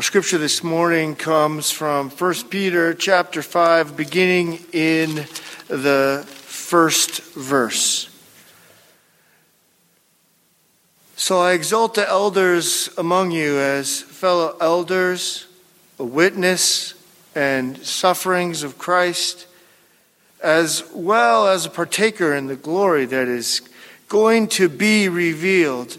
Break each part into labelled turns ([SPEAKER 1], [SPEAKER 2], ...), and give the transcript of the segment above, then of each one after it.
[SPEAKER 1] Our scripture this morning comes from 1 Peter chapter 5 beginning in the first verse. So I exalt the elders among you as fellow elders, a witness and sufferings of Christ, as well as a partaker in the glory that is going to be revealed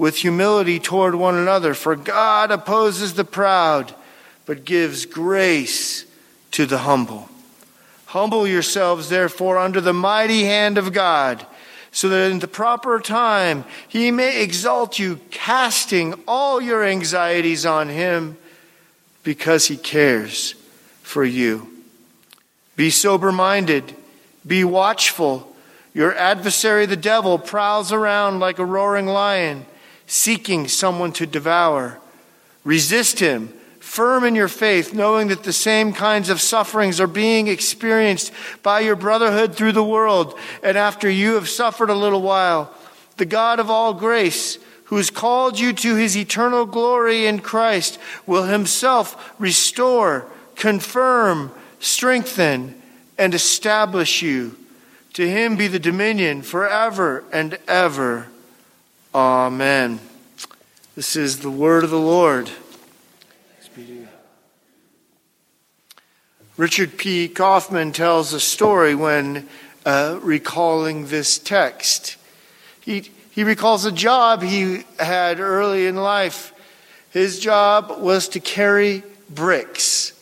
[SPEAKER 1] with humility toward one another. For God opposes the proud, but gives grace to the humble. Humble yourselves, therefore, under the mighty hand of God, so that in the proper time he may exalt you, casting all your anxieties on him, because he cares for you. Be sober minded, be watchful. Your adversary, the devil, prowls around like a roaring lion seeking someone to devour. Resist him, firm in your faith, knowing that the same kinds of sufferings are being experienced by your brotherhood through the world. And after you have suffered a little while, the God of all grace, who has called you to his eternal glory in Christ, will himself restore, confirm, strengthen, and establish you. To him be the dominion forever and ever. Amen. This is the word of the Lord. Richard P. Kaufman tells a story when uh, recalling this text. He, he recalls a job he had early in life. His job was to carry bricks.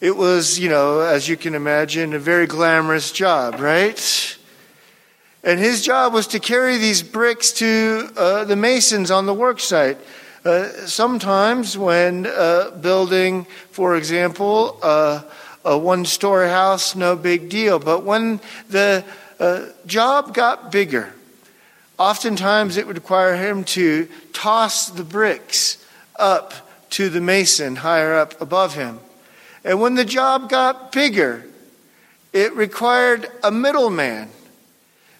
[SPEAKER 1] It was, you know, as you can imagine, a very glamorous job, right? And his job was to carry these bricks to uh, the masons on the work site. Uh, sometimes, when uh, building, for example, uh, a one story house, no big deal. But when the uh, job got bigger, oftentimes it would require him to toss the bricks up to the mason higher up above him. And when the job got bigger, it required a middleman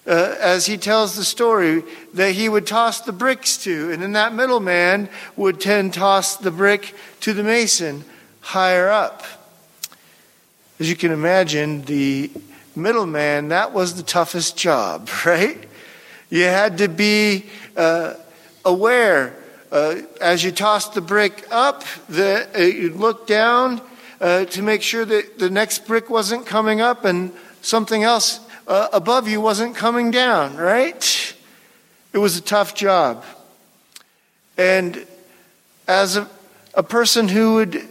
[SPEAKER 1] uh, as he tells the story, that he would toss the bricks to, and then that middleman would then toss the brick to the mason higher up. As you can imagine, the middleman, that was the toughest job, right? You had to be uh, aware uh, as you tossed the brick up, that uh, you'd look down uh, to make sure that the next brick wasn't coming up and something else uh, above you wasn't coming down, right? It was a tough job. And as a, a person who would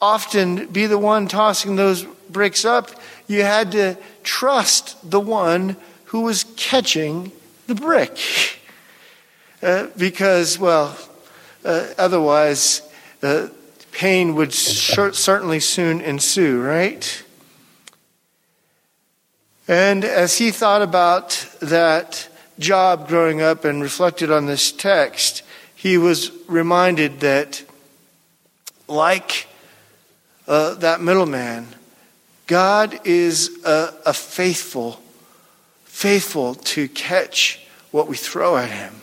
[SPEAKER 1] often be the one tossing those bricks up, you had to trust the one who was catching the brick. Uh, because, well, uh, otherwise, uh, pain would certainly soon ensue, right? And as he thought about that job growing up and reflected on this text, he was reminded that, like uh, that middleman, God is a, a faithful, faithful to catch what we throw at him.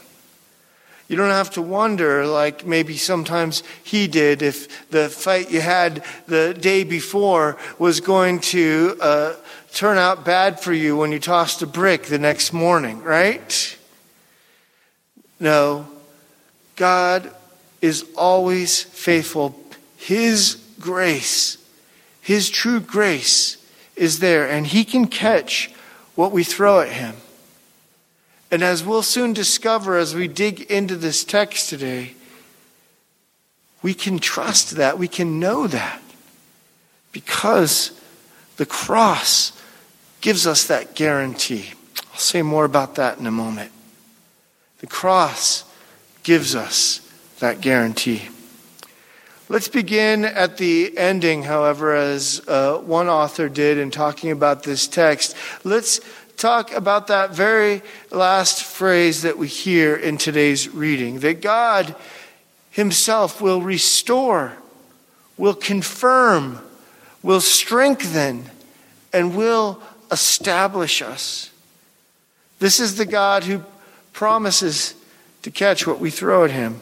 [SPEAKER 1] You don't have to wonder, like maybe sometimes he did, if the fight you had the day before was going to uh, turn out bad for you when you tossed a brick the next morning, right? No. God is always faithful. His grace, His true grace is there, and He can catch what we throw at Him. And as we'll soon discover as we dig into this text today, we can trust that, we can know that, because the cross gives us that guarantee. I'll say more about that in a moment. The cross gives us that guarantee. Let's begin at the ending, however, as uh, one author did in talking about this text. Let's talk about that very last phrase that we hear in today's reading that God Himself will restore, will confirm, will strengthen, and will establish us. This is the God who promises to catch what we throw at Him.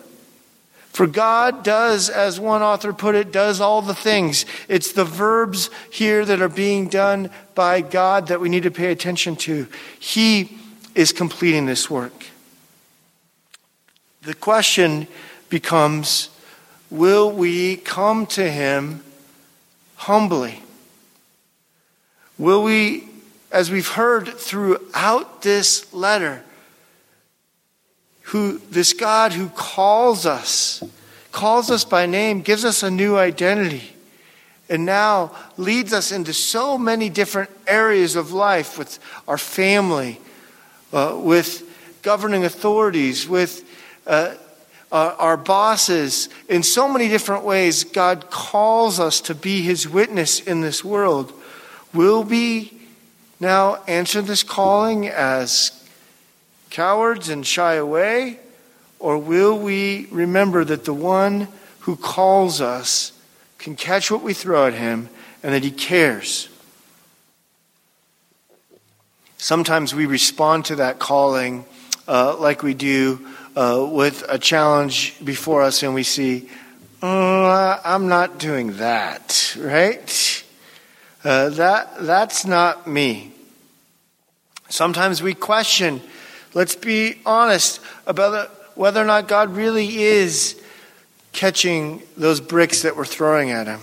[SPEAKER 1] For God does, as one author put it, does all the things. It's the verbs here that are being done by God that we need to pay attention to. He is completing this work. The question becomes will we come to Him humbly? Will we, as we've heard throughout this letter, who this God who calls us, calls us by name, gives us a new identity, and now leads us into so many different areas of life with our family, uh, with governing authorities, with uh, uh, our bosses. In so many different ways, God calls us to be His witness in this world. Will we now answer this calling as cowards and shy away? Or will we remember that the one who calls us can catch what we throw at him and that he cares? Sometimes we respond to that calling uh, like we do uh, with a challenge before us and we see, oh, I'm not doing that, right? Uh, that, that's not me. Sometimes we question Let's be honest about whether or not God really is catching those bricks that we're throwing at him.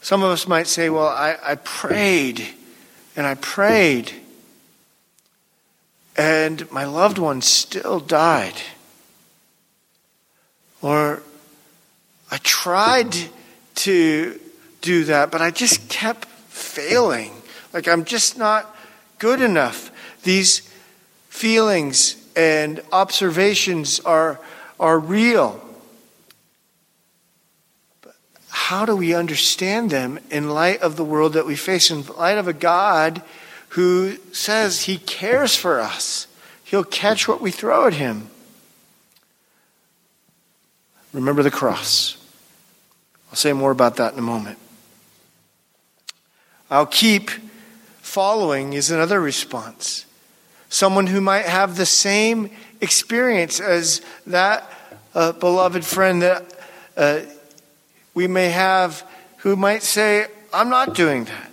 [SPEAKER 1] Some of us might say, Well, I, I prayed and I prayed, and my loved one still died. Or I tried to do that, but I just kept failing. Like I'm just not good enough. These feelings and observations are, are real. But how do we understand them in light of the world that we face, in light of a God who says he cares for us? He'll catch what we throw at him. Remember the cross. I'll say more about that in a moment. I'll keep following is another response someone who might have the same experience as that uh, beloved friend that uh, we may have who might say, I'm not doing that.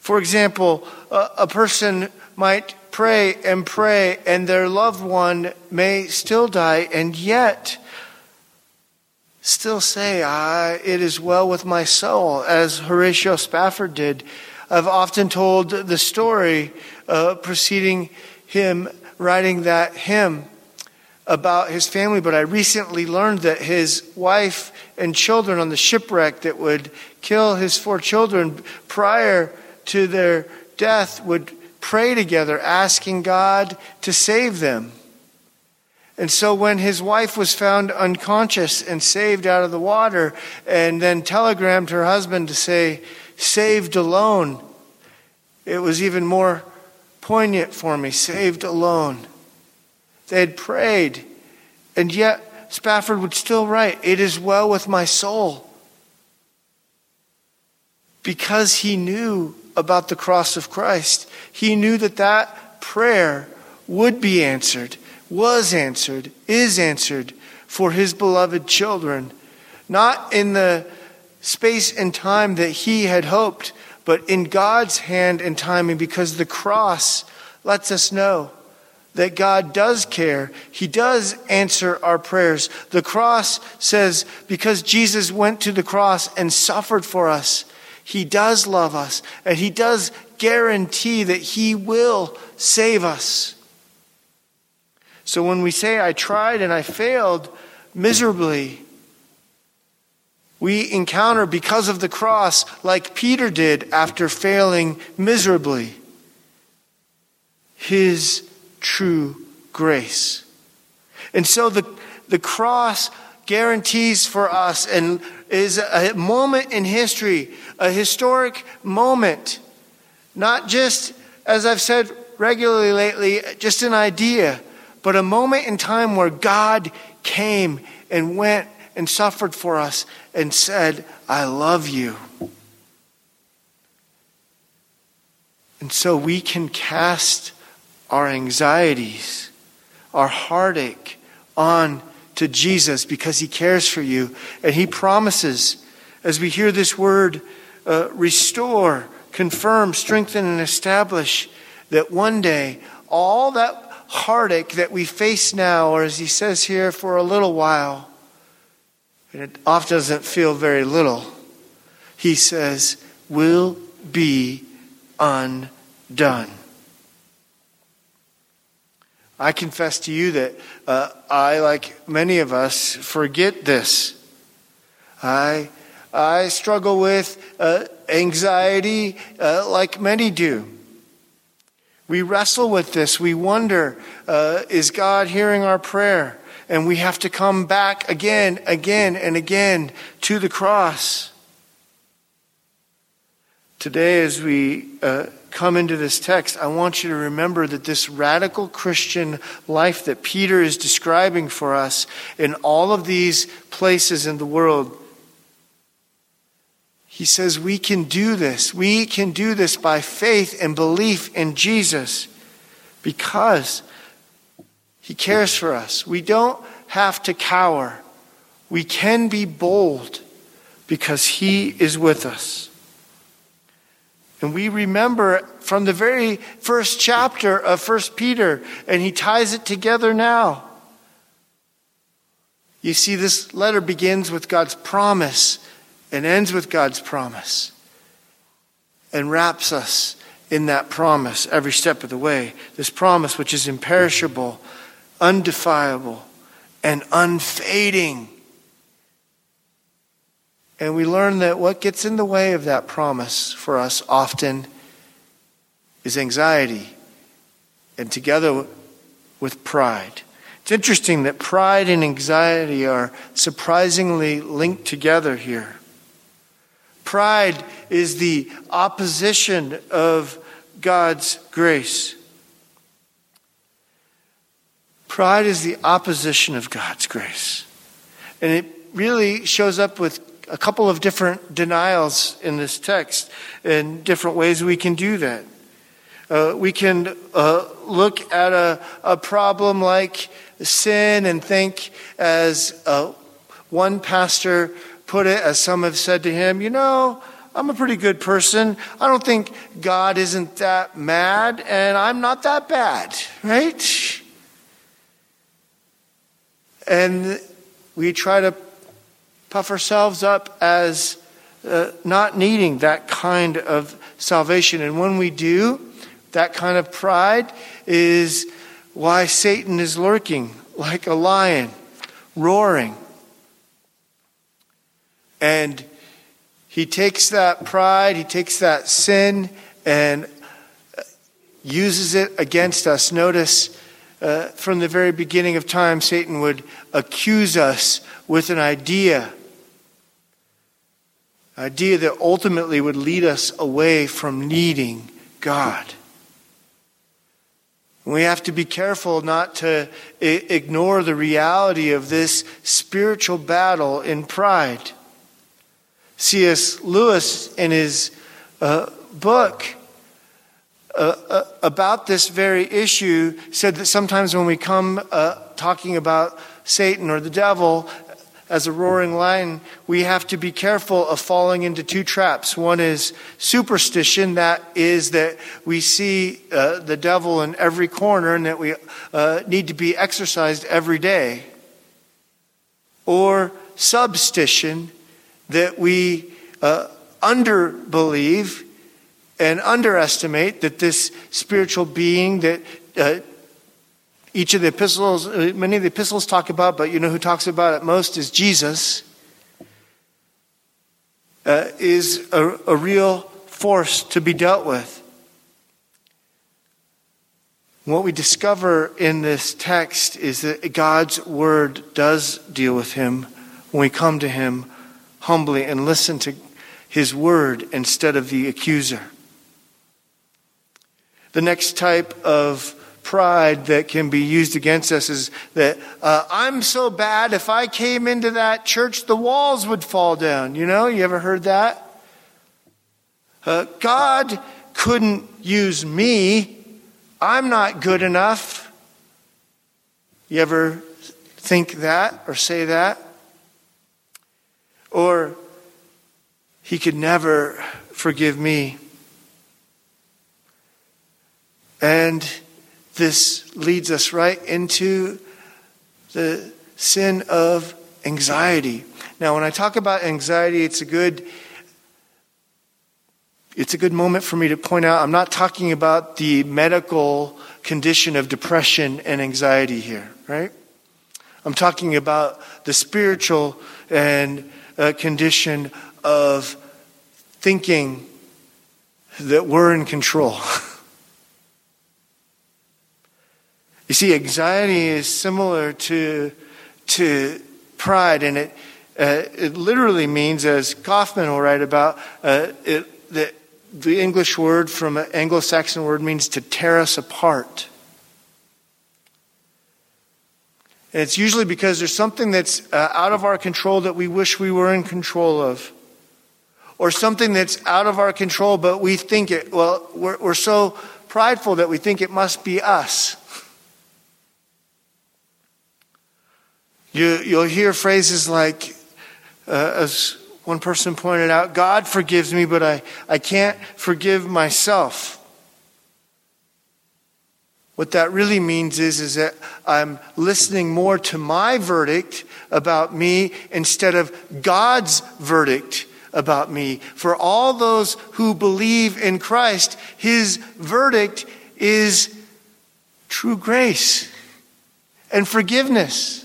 [SPEAKER 1] For example, uh, a person might pray and pray, and their loved one may still die, and yet still say, It is well with my soul, as Horatio Spafford did. I've often told the story uh, preceding him writing that hymn about his family, but I recently learned that his wife and children on the shipwreck that would kill his four children prior to their death would pray together, asking God to save them. And so when his wife was found unconscious and saved out of the water, and then telegrammed her husband to say, saved alone, it was even more poignant for me, saved alone. They had prayed, and yet Spafford would still write, It is well with my soul. Because he knew about the cross of Christ, he knew that that prayer would be answered, was answered, is answered for his beloved children, not in the space and time that he had hoped, but in God's hand and timing because the cross lets us know that God does care. He does answer our prayers. The cross says because Jesus went to the cross and suffered for us, He does love us and He does guarantee that He will save us. So when we say, I tried and I failed miserably, we encounter because of the cross, like Peter did after failing miserably, his true grace. And so the, the cross guarantees for us and is a moment in history, a historic moment. Not just, as I've said regularly lately, just an idea, but a moment in time where God came and went and suffered for us and said, I love you. And so we can cast our anxieties, our heartache on to Jesus because he cares for you. And he promises, as we hear this word, uh, restore, confirm, strengthen, and establish, that one day all that heartache that we face now, or as he says here, for a little while, and it often doesn't feel very little, he says, will be undone. I confess to you that uh, I, like many of us, forget this. I, I struggle with uh, anxiety uh, like many do. We wrestle with this. We wonder uh, is God hearing our prayer? And we have to come back again, again, and again to the cross. Today, as we uh, come into this text, I want you to remember that this radical Christian life that Peter is describing for us in all of these places in the world, he says we can do this. We can do this by faith and belief in Jesus because he cares for us. We don't have to cower. We can be bold because he is with us. And we remember from the very first chapter of First Peter, and he ties it together now. You see, this letter begins with God's promise and ends with God's promise and wraps us in that promise every step of the way. This promise, which is imperishable, undefilable, and unfading. And we learn that what gets in the way of that promise for us often is anxiety, and together with pride. It's interesting that pride and anxiety are surprisingly linked together here. Pride is the opposition of God's grace. Pride is the opposition of God's grace. And it really shows up with a couple of different denials in this text and different ways we can do that. Uh, we can uh, look at a, a problem like sin and think, as uh, one pastor put it, as some have said to him, you know, I'm a pretty good person. I don't think God isn't that mad, and I'm not that bad, right? And we try to puff ourselves up as uh, not needing that kind of salvation. And when we do, that kind of pride is why Satan is lurking like a lion, roaring. And he takes that pride, he takes that sin, and uses it against us. Notice uh, from the very beginning of time, Satan would accuse us with an idea idea that ultimately would lead us away from needing God. We have to be careful not to ignore the reality of this spiritual battle in pride. C.S. Lewis, in his uh, book uh, uh, about this very issue, said that sometimes when we come uh, talking about Satan or the devil, as a roaring lion, we have to be careful of falling into two traps. One is superstition, that is, that we see uh, the devil in every corner and that we uh, need to be exercised every day. Or substition, that we uh, underbelieve and underestimate that this spiritual being that uh, each of the epistles, uh, many of the epistles talk about, but you know who talks about it most is Jesus, uh, is a, a real force to be dealt with. What we discover in this text is that God's word does deal with him when we come to Him humbly and listen to His word instead of the accuser. The next type of pride that can be used against us is that uh, I'm so bad, if I came into that church, the walls would fall down. You know, you ever heard that? Uh, God couldn't use me. I'm not good enough. You ever think that or say that? Or, He could never forgive me. And this leads us right into the sin of anxiety. Now, when I talk about anxiety, it's a good it's a good moment for me to point out I'm not talking about the medical condition of depression and anxiety here, right? I'm talking about the spiritual and uh, condition of thinking that we're in control. you see, anxiety is similar to, to pride, and it, uh, it literally means, as Kaufman will write about, uh, it, that the English word from an Anglo Saxon word means to tear us apart. And it's usually because there's something that's uh, out of our control that we wish we were in control of. Or something that's out of our control, but we think it, well, we're, we're so prideful that we think it must be us. You, you'll hear phrases like, uh, as one person pointed out, God forgives me, but I, I can't forgive myself. What that really means is, is that I'm listening more to my verdict about me instead of God's verdict about me. For all those who believe in Christ, his verdict is true grace and forgiveness.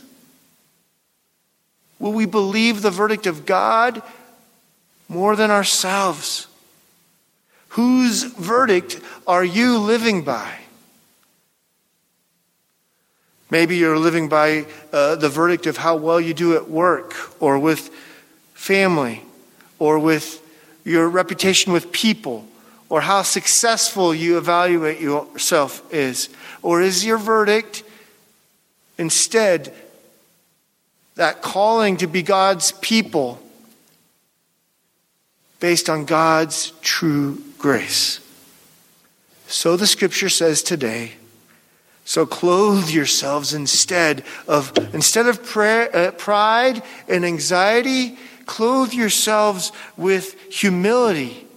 [SPEAKER 1] Will we believe the verdict of God more than ourselves? Whose verdict are you living by? Maybe you're living by uh, the verdict of how well you do at work or with family or with your reputation with people or how successful you evaluate yourself is. Or is your verdict instead that calling to be God's people based on God's true grace. So the scripture says today. So clothe yourselves instead of instead of prayer, uh, pride and anxiety, clothe yourselves with humility.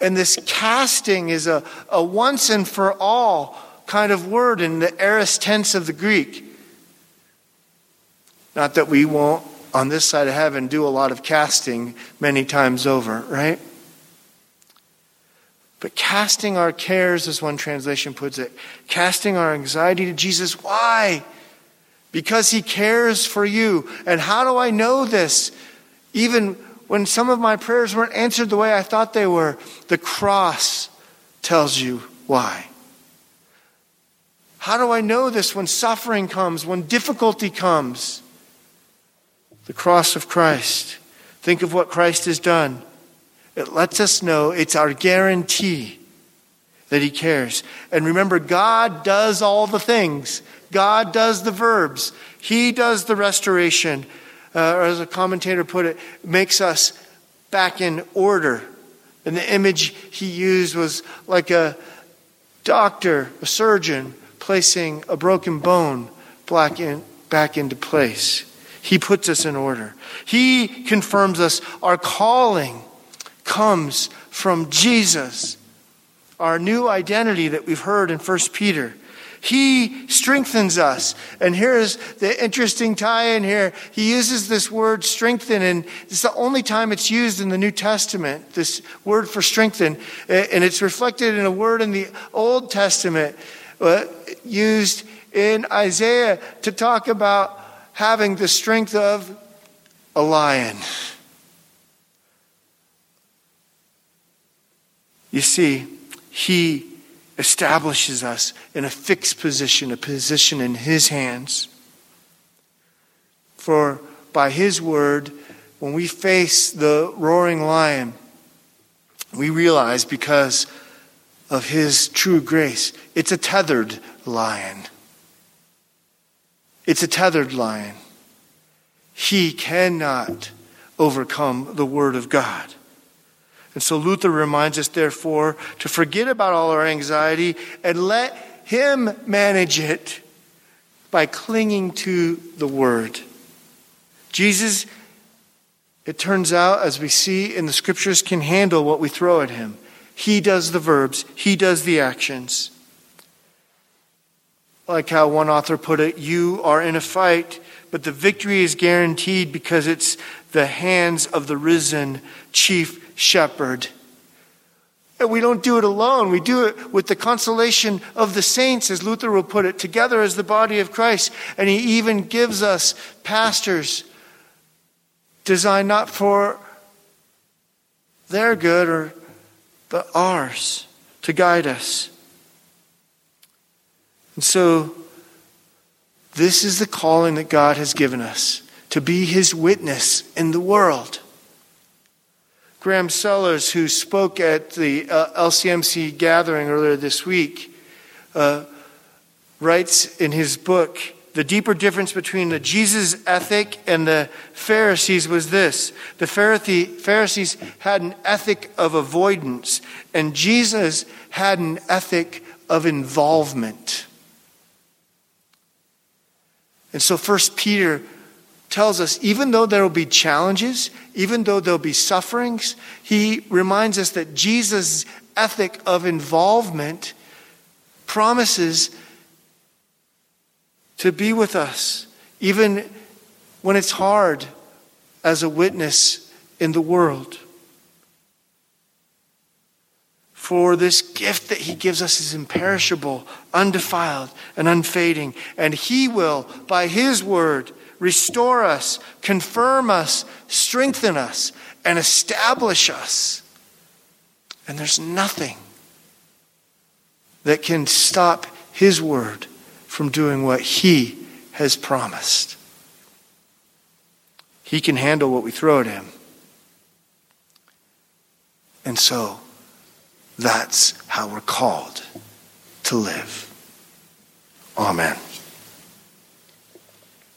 [SPEAKER 1] And this casting is a, a once and for all kind of word in the aorist tense of the Greek. Not that we won't, on this side of heaven, do a lot of casting many times over, right? But casting our cares, as one translation puts it, casting our anxiety to Jesus. Why? Because he cares for you. And how do I know this? Even when some of my prayers weren't answered the way I thought they were, the cross tells you why. How do I know this when suffering comes, when difficulty comes? The cross of Christ. Think of what Christ has done. It lets us know it's our guarantee that He cares. And remember, God does all the things, God does the verbs, He does the restoration. Uh, or as a commentator put it, makes us back in order. And the image he used was like a doctor, a surgeon, placing a broken bone in, back into place. He puts us in order. He confirms us. Our calling comes from Jesus, our new identity that we've heard in 1 Peter. He strengthens us. And here's the interesting tie in here. He uses this word strengthen, and it's the only time it's used in the New Testament, this word for strengthen. And it's reflected in a word in the Old Testament uh, used in Isaiah to talk about having the strength of a lion. You see, he establishes us in a fixed position, a position in his hands. For by his word, when we face the roaring lion, we realize because of his true grace, it's a tethered lion. It's a tethered lion. He cannot overcome the Word of God. And so Luther reminds us, therefore, to forget about all our anxiety and let Him manage it by clinging to the Word. Jesus, it turns out, as we see in the Scriptures, can handle what we throw at Him. He does the verbs, He does the actions. Like how one author put it, you are in a fight, but the victory is guaranteed because it's the hands of the risen chief shepherd. And we don't do it alone. We do it with the consolation of the saints, as Luther will put it, together as the body of Christ. And he even gives us pastors designed not for their good or but ours to guide us. And so, this is the calling that God has given us to be his witness in the world. Graham Sellers, who spoke at the uh, LCMC gathering earlier this week, uh, writes in his book the deeper difference between the Jesus ethic and the Pharisees was this the Pharisees had an ethic of avoidance, and Jesus had an ethic of involvement. And so, First Peter tells us even though there will be challenges, even though there'll be sufferings, he reminds us that Jesus' ethic of involvement promises to be with us, even when it's hard as a witness in the world. For this gift that he gives us is imperishable, undefiled, and unfading. And he will, by his word, restore us, confirm us, strengthen us, and establish us. And there's nothing that can stop his word from doing what he has promised. He can handle what we throw at him. And so, that's how we're called to live. Amen.